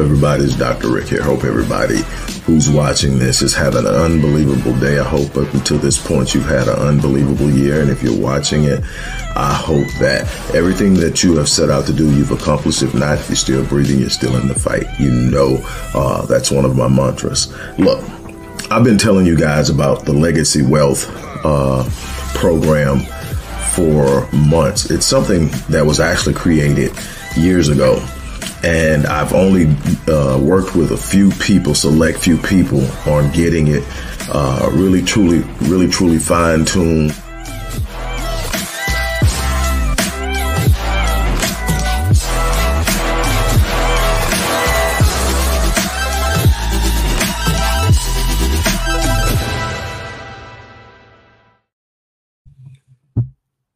Everybody. It's Dr. Rick here. Hope everybody who's watching this is having an unbelievable day. I hope up until this point you've had an unbelievable year. And if you're watching it, I hope that everything that you have set out to do, you've accomplished. If not, you're still breathing, you're still in the fight. You know, uh, that's one of my mantras. Look, I've been telling you guys about the Legacy Wealth uh, program for months. It's something that was actually created years ago and I've only uh, worked with a few people, select few people, on getting it uh, really, truly, really, truly fine tuned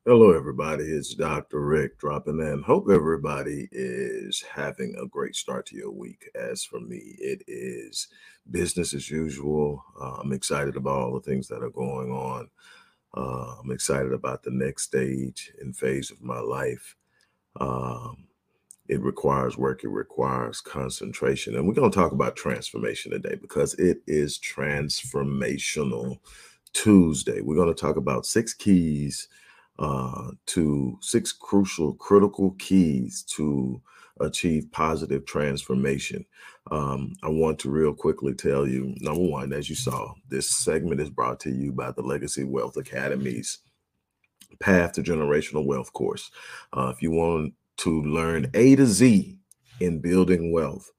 Hello, everybody. It's Dr. Rick dropping in. Hope everybody is having a great start to your week. As for me, it is business as usual. Uh, I'm excited about all the things that are going on. Uh, I'm excited about the next stage and phase of my life. Um, it requires work, it requires concentration. And we're going to talk about transformation today because it is Transformational Tuesday. We're going to talk about six keys uh, to six crucial, critical keys to achieve positive transformation. Um, I want to real quickly tell you number one, as you saw, this segment is brought to you by the Legacy Wealth Academy's Path to Generational Wealth course. Uh, if you want to learn A to Z in building wealth,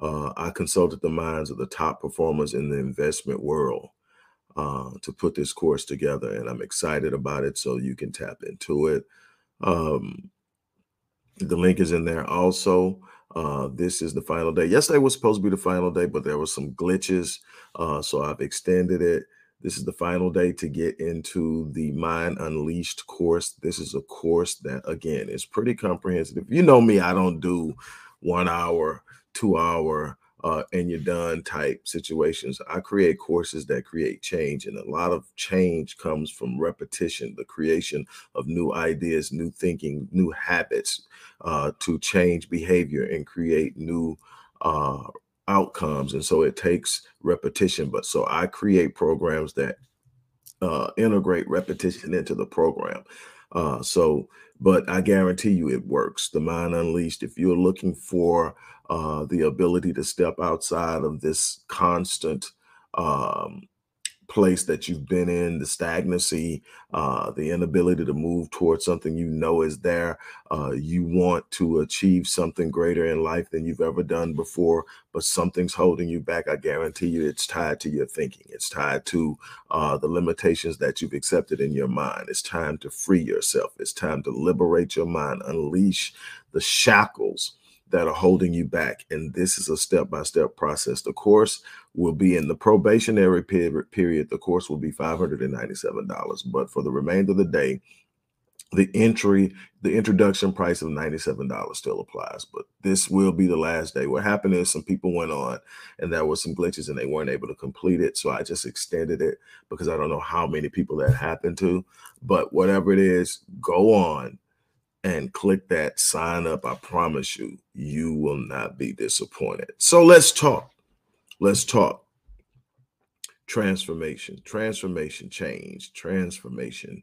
uh, I consulted the minds of the top performers in the investment world uh, to put this course together, and I'm excited about it. So you can tap into it. Um, the link is in there also. Uh, this is the final day. Yesterday was supposed to be the final day, but there were some glitches, uh, so I've extended it. This is the final day to get into the Mind Unleashed course. This is a course that, again, is pretty comprehensive. You know me, I don't do one hour, two hour uh, and you're done type situations. I create courses that create change, and a lot of change comes from repetition, the creation of new ideas, new thinking, new habits uh, to change behavior and create new uh, outcomes. And so it takes repetition. But so I create programs that uh, integrate repetition into the program. Uh, so, but I guarantee you it works. The Mind Unleashed, if you're looking for uh, the ability to step outside of this constant um, place that you've been in, the stagnancy, uh, the inability to move towards something you know is there. Uh, you want to achieve something greater in life than you've ever done before, but something's holding you back. I guarantee you it's tied to your thinking, it's tied to uh, the limitations that you've accepted in your mind. It's time to free yourself, it's time to liberate your mind, unleash the shackles that are holding you back. And this is a step by step process. The course will be in the probationary period. The course will be $597. But for the remainder of the day, the entry, the introduction price of $97 still applies, but this will be the last day. What happened is some people went on and there were some glitches and they weren't able to complete it. So I just extended it because I don't know how many people that happened to, but whatever it is, go on and click that sign up. I promise you, you will not be disappointed. So let's talk. Let's talk. Transformation, transformation, change, transformation,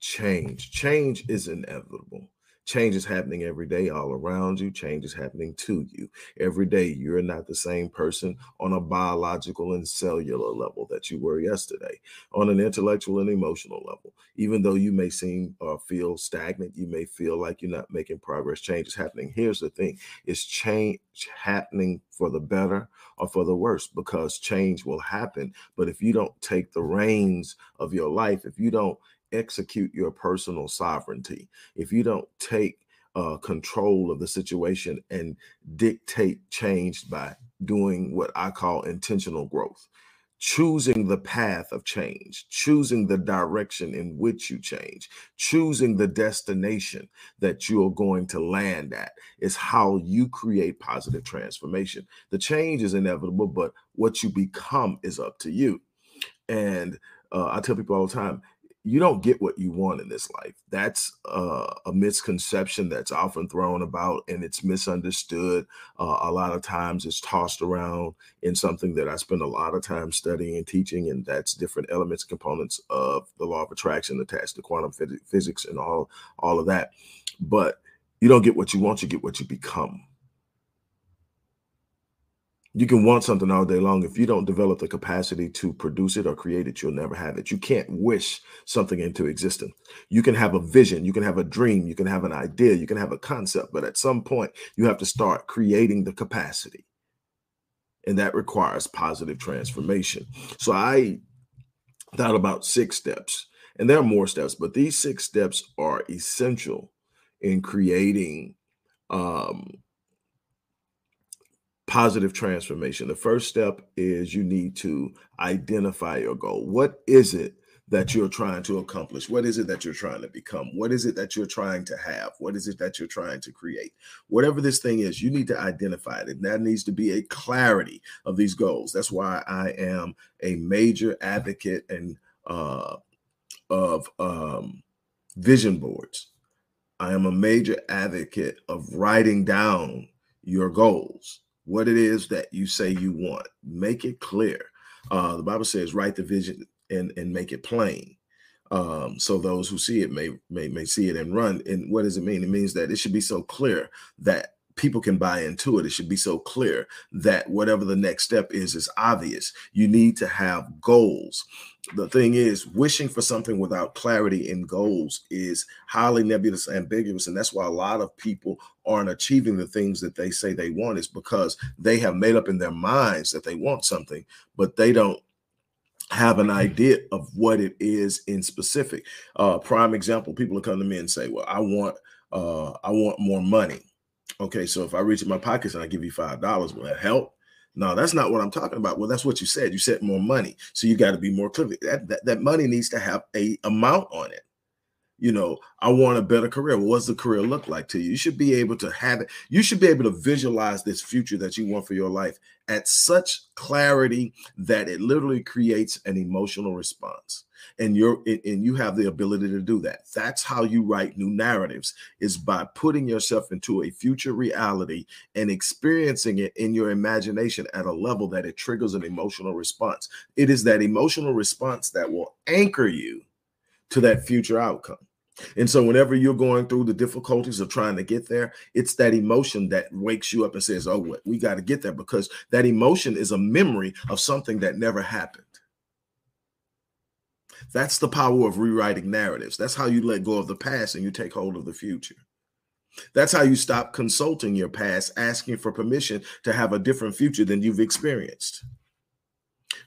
change. Change is inevitable. Change is happening every day all around you. Change is happening to you. Every day, you're not the same person on a biological and cellular level that you were yesterday, on an intellectual and emotional level. Even though you may seem or feel stagnant, you may feel like you're not making progress. Change is happening. Here's the thing is change happening for the better or for the worse because change will happen. But if you don't take the reins of your life, if you don't execute your personal sovereignty, if you don't take uh, control of the situation and dictate change by doing what I call intentional growth, choosing the path of change, choosing the direction in which you change, choosing the destination that you are going to land at is how you create positive transformation. The change is inevitable, but what you become is up to you. And uh, I tell people all the time you don't get what you want in this life. That's uh, a misconception that's often thrown about and it's misunderstood. Uh, a lot of times it's tossed around in something that I spend a lot of time studying and teaching, and that's different elements, components of the law of attraction attached to quantum physics and all, all of that. But you don't get what you want, you get what you become. You can want something all day long. If you don't develop the capacity to produce it or create it, you'll never have it. You can't wish something into existence. You can have a vision, you can have a dream, you can have an idea, you can have a concept, but at some point, you have to start creating the capacity. And that requires positive transformation. So I thought about six steps, and there are more steps, but these six steps are essential in creating um, positive transformation. The first step is you need to identify your goal. What is it that you're trying to accomplish? What is it that you're trying to become? What is it that you're trying to have? What is it that you're trying to create? Whatever this thing is, you need to identify it. And that needs to be a clarity of these goals. That's why I am a major advocate and uh, of um, vision boards. I am a major advocate of writing down your goals what it is that you say you want. Make it clear. Uh, the Bible says, write the vision and, and make it plain. Um, so those who see it may, may may see it and run. And what does it mean? It means that it should be so clear that people can buy into it. It should be so clear that whatever the next step is is obvious. You need to have goals. The thing is, wishing for something without clarity in goals is highly nebulous, ambiguous, and that's why a lot of people aren't achieving the things that they say they want. Is because they have made up in their minds that they want something, but they don't have an idea of what it is in specific. Uh, prime example: people come to me and say, "Well, I want, uh, I want more money." Okay, so if I reach in my pockets and I give you five dollars, will that help? No, that's not what I'm talking about. Well, that's what you said. You said more money, so you got to be more clear. That, that that money needs to have a amount on it. You know, I want a better career. What does the career look like to you? You should be able to have it. You should be able to visualize this future that you want for your life at such clarity that it literally creates an emotional response and you're and you have the ability to do that that's how you write new narratives is by putting yourself into a future reality and experiencing it in your imagination at a level that it triggers an emotional response it is that emotional response that will anchor you to that future outcome and so, whenever you're going through the difficulties of trying to get there, it's that emotion that wakes you up and says, Oh, we got to get there because that emotion is a memory of something that never happened. That's the power of rewriting narratives. That's how you let go of the past and you take hold of the future. That's how you stop consulting your past, asking for permission to have a different future than you've experienced.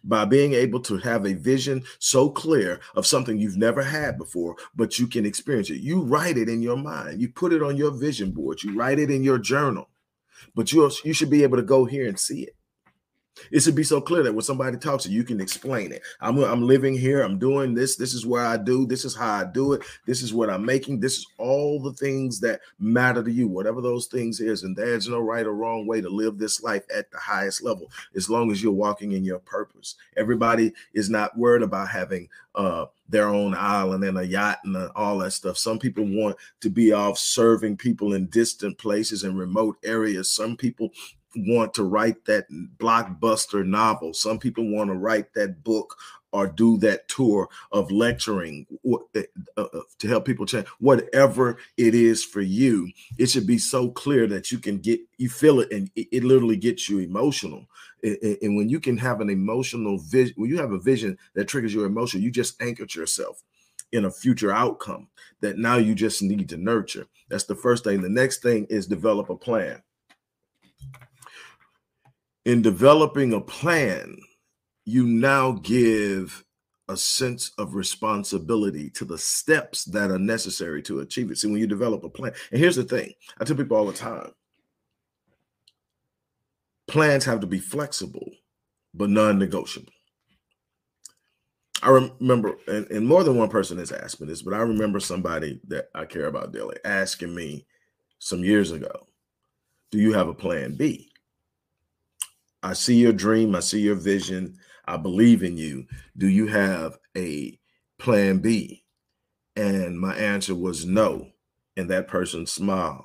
By being able to have a vision so clear of something you've never had before, but you can experience it. You write it in your mind, you put it on your vision board, you write it in your journal, but you, you should be able to go here and see it. It should be so clear that when somebody talks to you, you can explain it. I'm, I'm living here. I'm doing this. This is where I do. This is how I do it. This is what I'm making. This is all the things that matter to you, whatever those things is. And there's no right or wrong way to live this life at the highest level, as long as you're walking in your purpose. Everybody is not worried about having uh, their own island and a yacht and all that stuff. Some people want to be off serving people in distant places and remote areas. Some people want to write that blockbuster novel. Some people want to write that book or do that tour of lecturing eh, uh, uh, to help people change. Whatever it is for you, it should be so clear that you can get you feel it and it, it literally gets you emotional. And when you can have an emotional vision, when you have a vision that triggers your emotion, you just anchored yourself in a future outcome that now you just need to nurture. That's the first thing. The next thing is develop a plan in developing a plan, you now give a sense of responsibility to the steps that are necessary to achieve it. See, when you develop a plan, and here's the thing I tell people all the time plans have to be flexible, but non negotiable. I remember, and, and, more than one person has asked me this, but I remember somebody that I care about daily asking me some years ago, Do you have a plan B? I see your dream. I see your vision. I believe in you. Do you have a plan B? And my answer was no. And that person smiled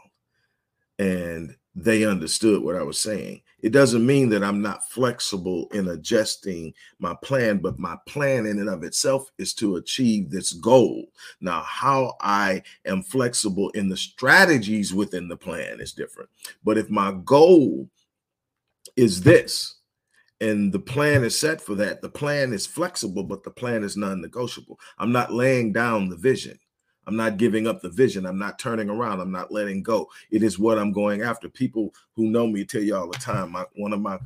and they understood what I was saying. It doesn't mean that I'm not flexible in adjusting my plan, but my plan in and of itself is to achieve this goal. Now, how I am flexible in the strategies within the plan is different. But if my goal is this, and the plan is set for that, the plan is flexible, but the plan is non negotiable. I'm not laying down the vision. I'm not giving up the vision. I'm not turning around. I'm not letting go. It is what I'm going after. People who know me tell you all the time. My, one of my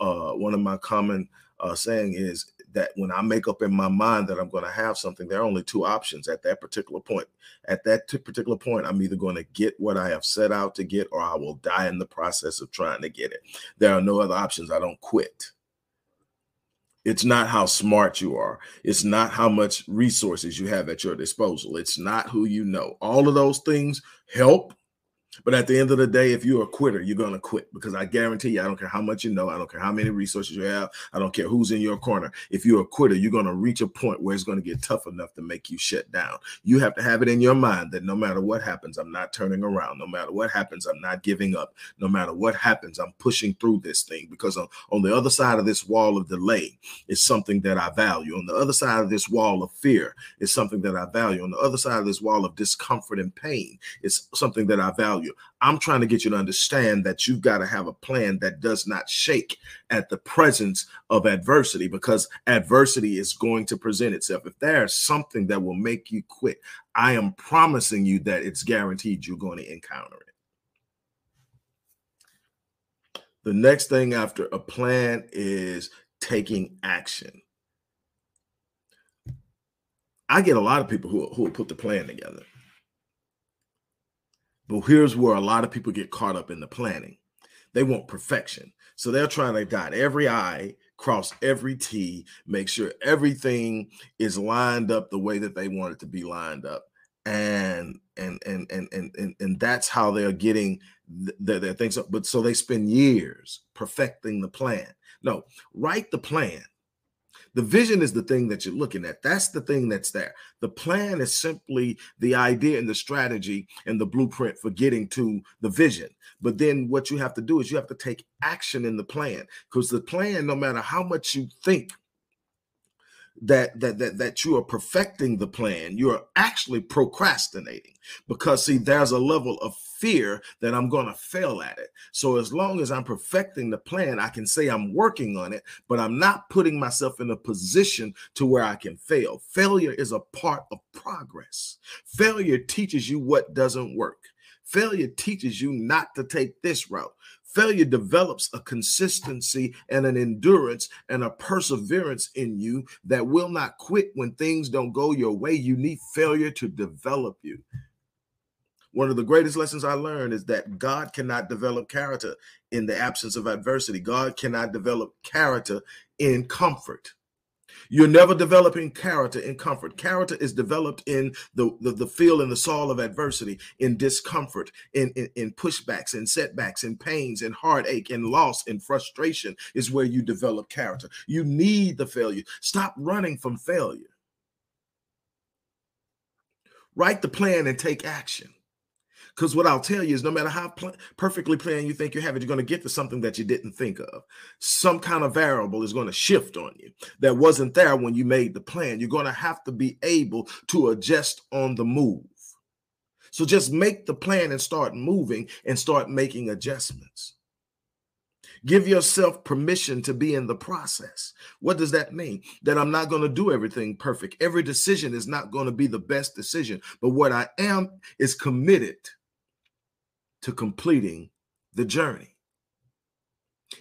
uh, one of my common uh, saying is that when I make up in my mind that I'm going to have something, there are only two options at that particular point. At that particular point, I'm either going to get what I have set out to get, or I will die in the process of trying to get it. There are no other options. I don't quit. It's not how smart you are. It's not how much resources you have at your disposal. It's not who you know. All of those things help but at the end of the day, if you're a quitter, you're going to quit because I guarantee you, I don't care how much you know, I don't care how many resources you have, I don't care who's in your corner. If you're a quitter, you're going to reach a point where it's going to get tough enough to make you shut down. You have to have it in your mind that no matter what happens, I'm not turning around. No matter what happens, I'm not giving up. No matter what happens, I'm pushing through this thing because on, the other side of this wall of delay is something that I value. On the other side of this wall of fear is something that I value. On the other side of this wall of discomfort and pain is something that I value I'm trying to get you to understand that you've got to have a plan that does not shake at the presence of adversity because adversity is going to present itself. If there's something that will make you quit, I am promising you that it's guaranteed you're going to encounter it. The next thing after a plan is taking action. I get a lot of people who, who put the plan together. But here's where a lot of people get caught up in the planning. They want perfection. So they're trying to dot every I, cross every T, make sure everything is lined up the way that they want it to be lined up. And and and and and and, and that's how they're getting their, their things up. But so they spend years perfecting the plan. No, write the plan the vision is the thing that you're looking at. That's the thing that's there. The plan is simply the idea and the strategy and the blueprint for getting to the vision. But then what you have to do is you have to take action in the plan because the plan, no matter how much you think that that that that you are perfecting the plan you are actually procrastinating. Because see there's a level of fear that i'm going to fail at it. So as long as i'm perfecting the plan i can say i'm working on it but i'm not putting myself in a position to where i can fail. Failure is a part of progress. Failure teaches you what doesn't work. Failure teaches you not to take this route Failure develops a consistency and an endurance and a perseverance in you that will not quit when things don't go your way. You need failure to develop you. One of the greatest lessons I learned is that God cannot develop character in the absence of adversity. God cannot develop character in comfort. You're never developing character in comfort. Character is developed in the, the, the feel and the soul of adversity, in discomfort, in, in, in pushbacks, and setbacks, and pains, and heartache, and loss, and frustration is where you develop character. You need the failure. Stop running from failure. Write the plan and take action. Because what I'll tell you is no matter how pl- perfectly planned you think you have it, you're going to get to something that you didn't think of. Some kind of variable is going to shift on you that wasn't there when you made the plan. You're going to have to be able to adjust on the move. So just make the plan and start moving and start making adjustments. Give yourself permission to be in the process. What does that mean? That I'm not going to do everything perfect. Every decision is not going to be the best decision, but what I am is committed to completing the journey.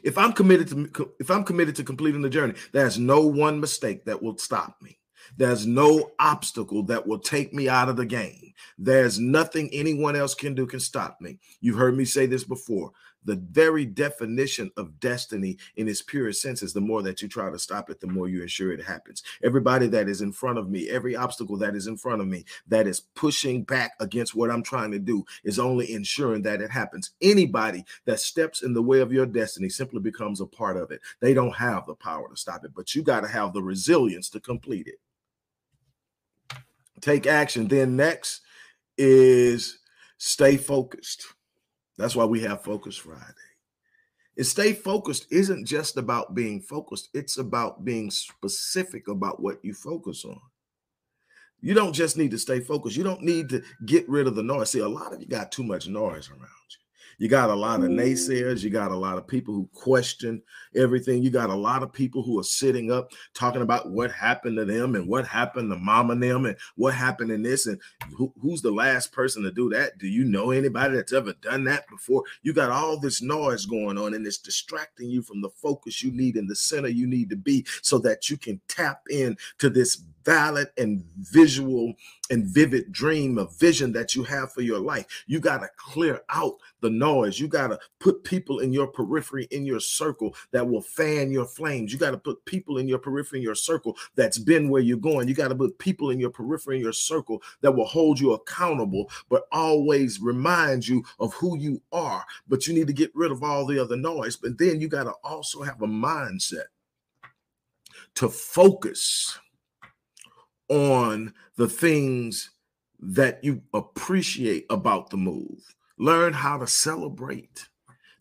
If I'm committed to if I'm committed to completing the journey, there's no one mistake that will stop me. There's no obstacle that will take me out of the game. There's nothing anyone else can do can stop me. You've heard me say this before the very definition of destiny in its purest sense is the more that you try to stop it, the more you ensure it happens. Everybody that is in front of me, every obstacle that is in front of me that is pushing back against what I'm trying to do is only ensuring that it happens. Anybody that steps in the way of your destiny simply becomes a part of it. They don't have the power to stop it, but you got to have the resilience to complete it. take action. Then next is stay focused. That's why we have Focus Friday. And stay focused isn't just about being focused, it's about being specific about what you focus on. You don't just need to stay focused. You don't need to get rid of the noise. See, a lot of you got too much noise around you. You got a lot of mm-hmm. naysayers. You got a lot of people who question everything. You got a lot of people who are sitting up talking about what happened to them and what happened to mom and them and what happened in this and who, who's the last person to do that. Do you know anybody that's ever done that before? You got all this noise going on and it's distracting you from the focus you need in the center you need to be so that you can tap in to this valid and visual and vivid dream, a vision that you have for your life. You got to clear out the noise. You got to put people in your periphery, in your circle that will fan your flames. You got to put people in your periphery, in your circle that's been where you're going. You got to put people in your periphery, in your circle that will hold you accountable, but always remind you of who you are. But you need to get rid of all the other noise. But then you got to also have a mindset to focus on the things that you appreciate about the move. Learn how to celebrate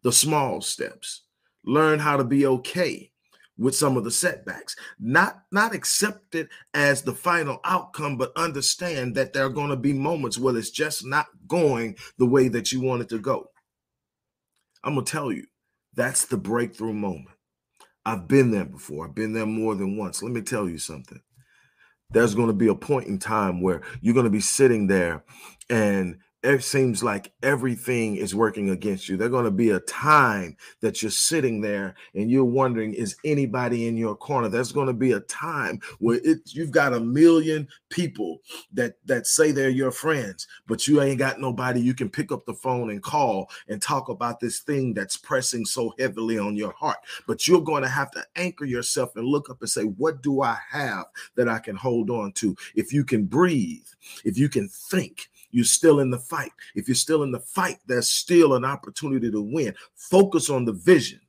the small steps. Learn how to be okay with some of the setbacks. Not not accept it as the final outcome, but understand that there are going to be moments where it's just not going the way that you want it to go. I'm going to tell you, that's the breakthrough moment. I've been there before. I've been there more than once. Let me tell you something there's going to be a point in time where you're going to be sitting there and it seems like everything is working against you. There's going to be a time that you're sitting there and you're wondering, is anybody in your corner? There's going to be a time where it, you've got a million people that that say they're your friends, but you ain't got nobody you can pick up the phone and call and talk about this thing that's pressing so heavily on your heart. But you're going to have to anchor yourself and look up and say, what do I have that I can hold on to? If you can breathe, if you can think, you're still in the fight. If you're still in the fight, there's still an opportunity to win. Focus on the vision.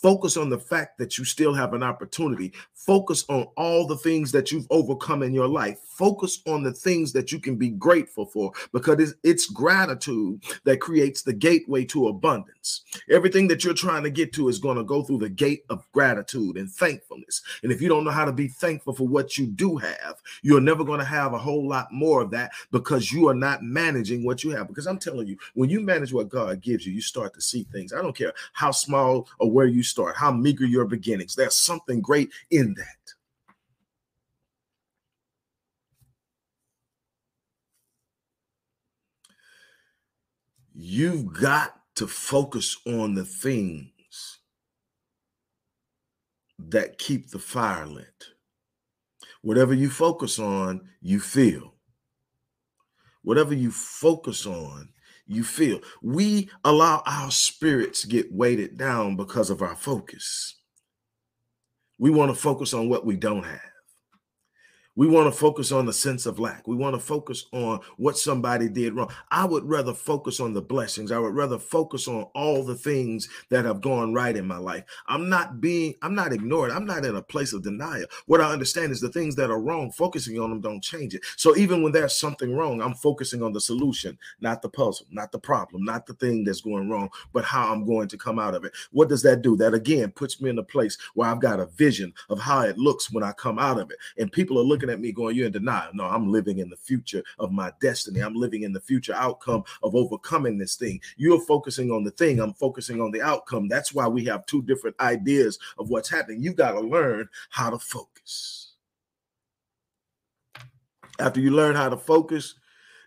Focus on the fact that you still have an opportunity. Focus on all the things that you've overcome in your life. Focus on the things that you can be grateful for because it's, it's, gratitude that creates the gateway to abundance. Everything that you're trying to get to is going to go through the gate of gratitude and thankfulness. And if you don't know how to be thankful for what you do have, you're never going to have a whole lot more of that because you are not managing what you have. Because I'm telling you, when you manage what God gives you, you start to see things. I don't care how small or where you start, how meager your beginnings. There's something great in that. You've got to focus on the things that keep the fire lit. Whatever you focus on, you feel. Whatever you focus on, you feel. We allow our spirits get weighted down because of our focus. We want to focus on what we don't have. We want to focus on the sense of lack. We want to focus on what somebody did wrong. I would rather focus on the blessings. I would rather focus on all the things that have gone right in my life. I'm not being, I'm not ignored. I'm not in a place of denial. What I understand is the things that are wrong, focusing on them don't change it. So even when there's something wrong, I'm focusing on the solution, not the puzzle, not the problem, not the thing that's going wrong, but how I'm going to come out of it. What does that do? That again puts me in a place where I've got a vision of how it looks when I come out of it. And people are looking looking at me going, You're in denial. No, I'm living in the future of my destiny. I'm living in the future outcome of overcoming this thing. You're focusing on the thing, I'm focusing on the outcome. That's why we have two different ideas of what's happening. You got to learn how to focus. After you learn how to focus,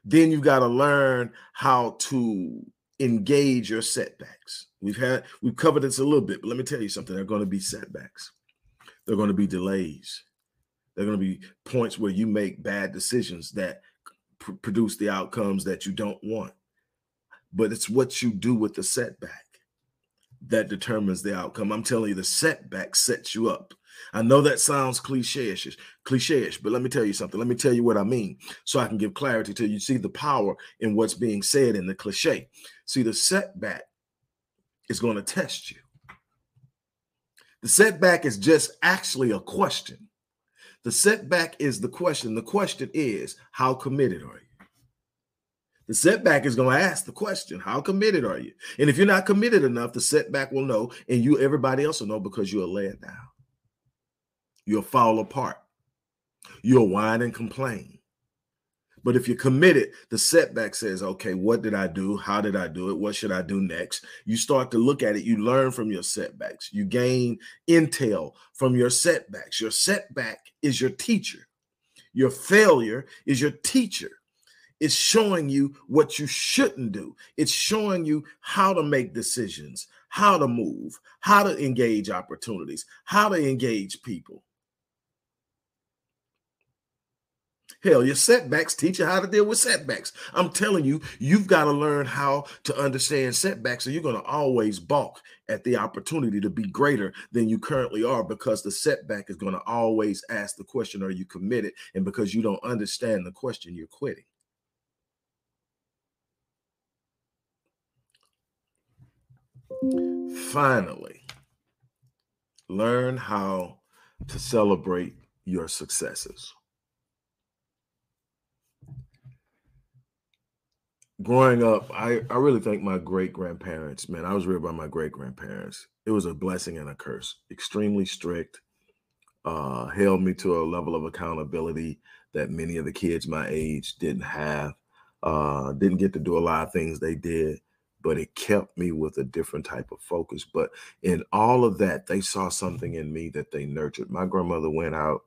then you got to learn how to engage your setbacks. We've had we've covered this a little bit, but let me tell you something. There are going to be setbacks. There are going to be delays. There are going to be points where you make bad decisions that pr- produce the outcomes that you don't want. But it's what you do with the setback that determines the outcome. I'm telling you, the setback sets you up. I know that sounds cliche-ish, cliche-ish, but let me tell you something. Let me tell you what I mean so I can give clarity to you. See the power in what's being said in the cliche. See, the setback is going to test you. The setback is just actually a question The setback is the question. The question is, how committed are you? The setback is going to ask the question, how committed are you? And if you're not committed enough, the setback will know, and you everybody else will know because you'll lay it down. You'll fall apart. You'll whine and complain. But if you're committed, the setback says, okay, what did I do? How did I do it? What should I do next? You start to look at it. You learn from your setbacks. You gain intel from your setbacks. Your setback is your teacher. Your failure is your teacher. It's showing you what you shouldn't do. It's showing you how to make decisions, how to move, how to engage opportunities, how to engage people. Hell, your setbacks teach you how to deal with setbacks. I'm telling you, you've got to learn how to understand setbacks, or you're going to always balk at the opportunity to be greater than you currently are because the setback is going to always ask the question, Are you committed? And because you don't understand the question, you're quitting. Finally, learn how to celebrate your successes. Growing up, I, I really thank my great grandparents. Man, I was reared by my great grandparents. It was a blessing and a curse. Extremely strict, uh, held me to a level of accountability that many of the kids my age didn't have. Uh, didn't get to do a lot of things they did, but it kept me with a different type of focus. But in all of that, they saw something in me that they nurtured. My grandmother went out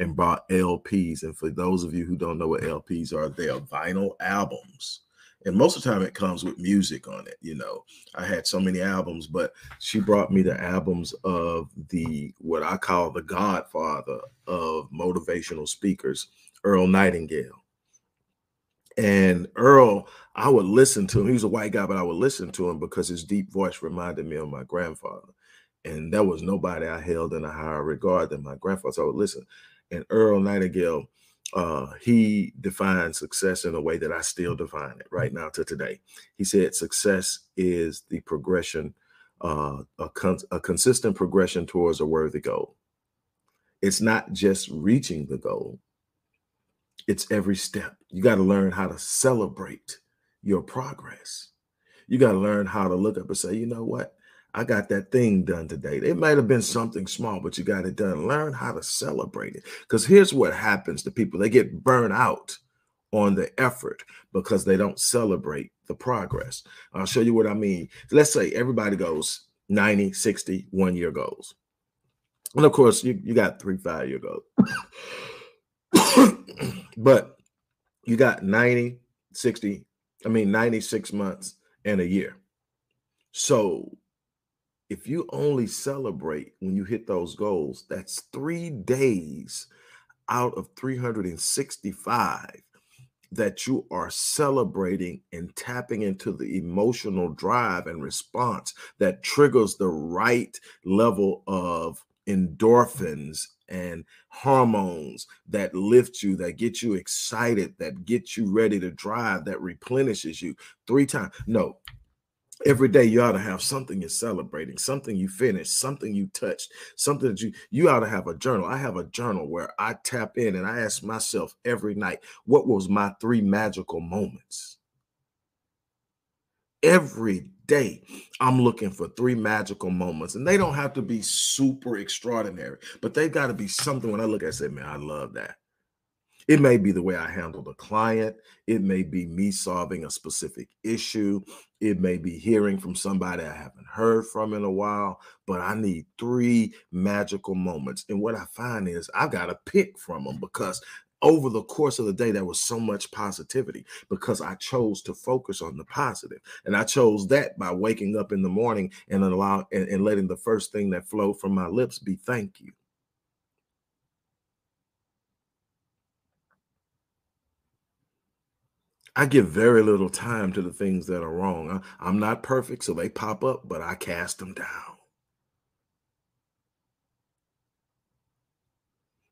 and bought LPs. And for those of you who don't know what LPs are, they are vinyl albums and most of the time it comes with music on it you know. I had so many albums but she brought me the albums of the what i call the godfather of motivational speakers earl nightingale. And earl i would listen to him. He was a white guy but i would listen to him because his deep voice reminded me of my grandfather. And there was nobody i held in a higher regard than my grandfather so i would listen. And earl nightingale uh, he defined success in a way that I still define it right now to today. He said success is the progression, uh, a, con- a consistent progression towards a worthy goal. It's not just reaching the goal, it's every step. You got to learn how to celebrate your progress. You got to learn how to look up and say, you know what? I got that thing done today. It might have been something small, but you got it done. Learn how to celebrate it. Because here's what happens to people they get burned out on the effort because they don't celebrate the progress. I'll show you what I mean. Let's say everybody goes 90, 60, one year goals. And of course, you, you got three five year goals. but you got 90, 60, I mean, 96 months and a year. So if you only celebrate when you hit those goals, that's three days out of 365 that you are celebrating and tapping into the emotional drive and response that triggers the right level of endorphins and hormones that lift you, that get you excited, that get you ready to drive, that replenishes you three times. No, every day you ought to have something you're celebrating something you finished something you touched something that you you ought to have a journal. I have a journal where i tap in and i ask myself every night what was my three magical moments? Every day i'm looking for three magical moments and they don't have to be super extraordinary but they've got to be something when i look at it, I say man i love that it may be the way I handled a client. It may be me solving a specific issue. It may be hearing from somebody I haven't heard from in a while, but I need three magical moments. And what I find is I've got to pick from them because over the course of the day, there was so much positivity because I chose to focus on the positive. And I chose that by waking up in the morning and allow and, and letting the first thing that flowed from my lips be thank you. I give very little time to the things that are wrong. I, am not perfect, so they pop up, but I cast them down.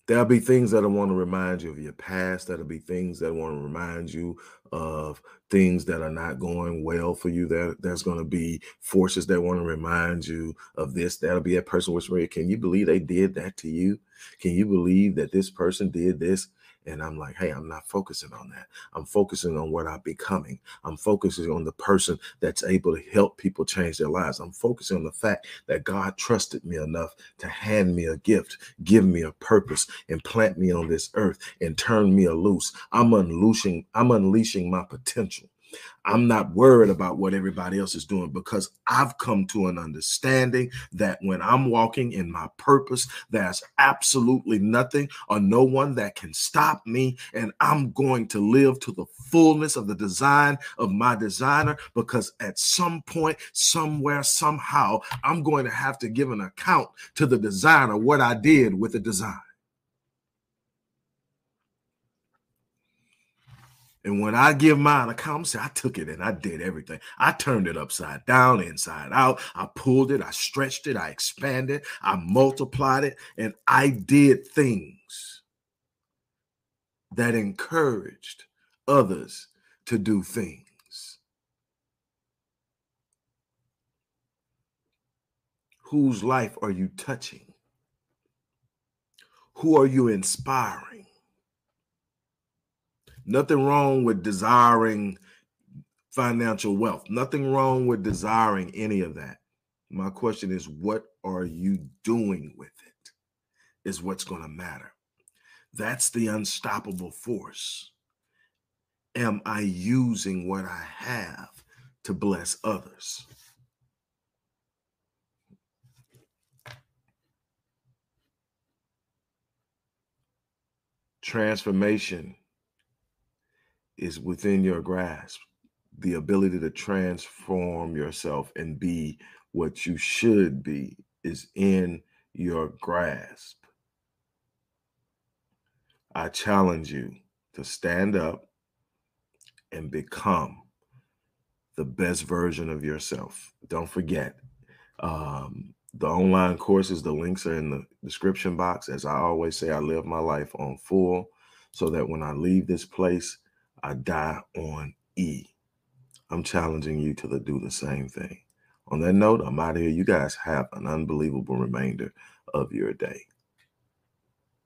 There'll be things that I want to remind you of your past. That'll be things that want to remind you of things that are not going well for you. There, there's going to be forces that want to remind you of this. That'll be a person whispering, Can you believe they did that to you? Can you believe that this person did this? And I'm like, hey, I'm not focusing on that. I'm focusing on what I'm becoming. I'm focusing on the person that's able to help people change their lives. I'm focusing on the fact that God trusted me enough to hand me a gift, give me a purpose, and plant me on this earth and turn me loose. I'm unleashing, I'm unleashing my potential. I'm not worried about what everybody else is doing because I've come to an understanding that when I'm walking in my purpose, there's absolutely nothing or no one that can stop me. And I'm going to live to the fullness of the design of my designer because at some point, somewhere, somehow, I'm going to have to give an account to the designer what I did with the design. And when I give mine account, say I took it and I did everything. I turned it upside down, inside out. I pulled it, I stretched it, I expanded, I multiplied it, and I did things that encouraged others to do things. Whose life are you touching? Who are you inspiring? Nothing wrong with desiring financial wealth. Nothing wrong with desiring any of that. My question is, what are you doing with it? Is what's going to matter. That's the unstoppable force. Am I using what I have to bless others? Transformation is within your grasp the ability to transform yourself and be what you should be is in your grasp. I challenge you to stand up and become the best version of yourself. Don't forget, um, the online courses, the links are in the description box. As I always say, I live my life on full so that when I leave this place, I die on E. I'm challenging you to do the same thing. On that note, I'm out of here. You guys have an unbelievable remainder of your day.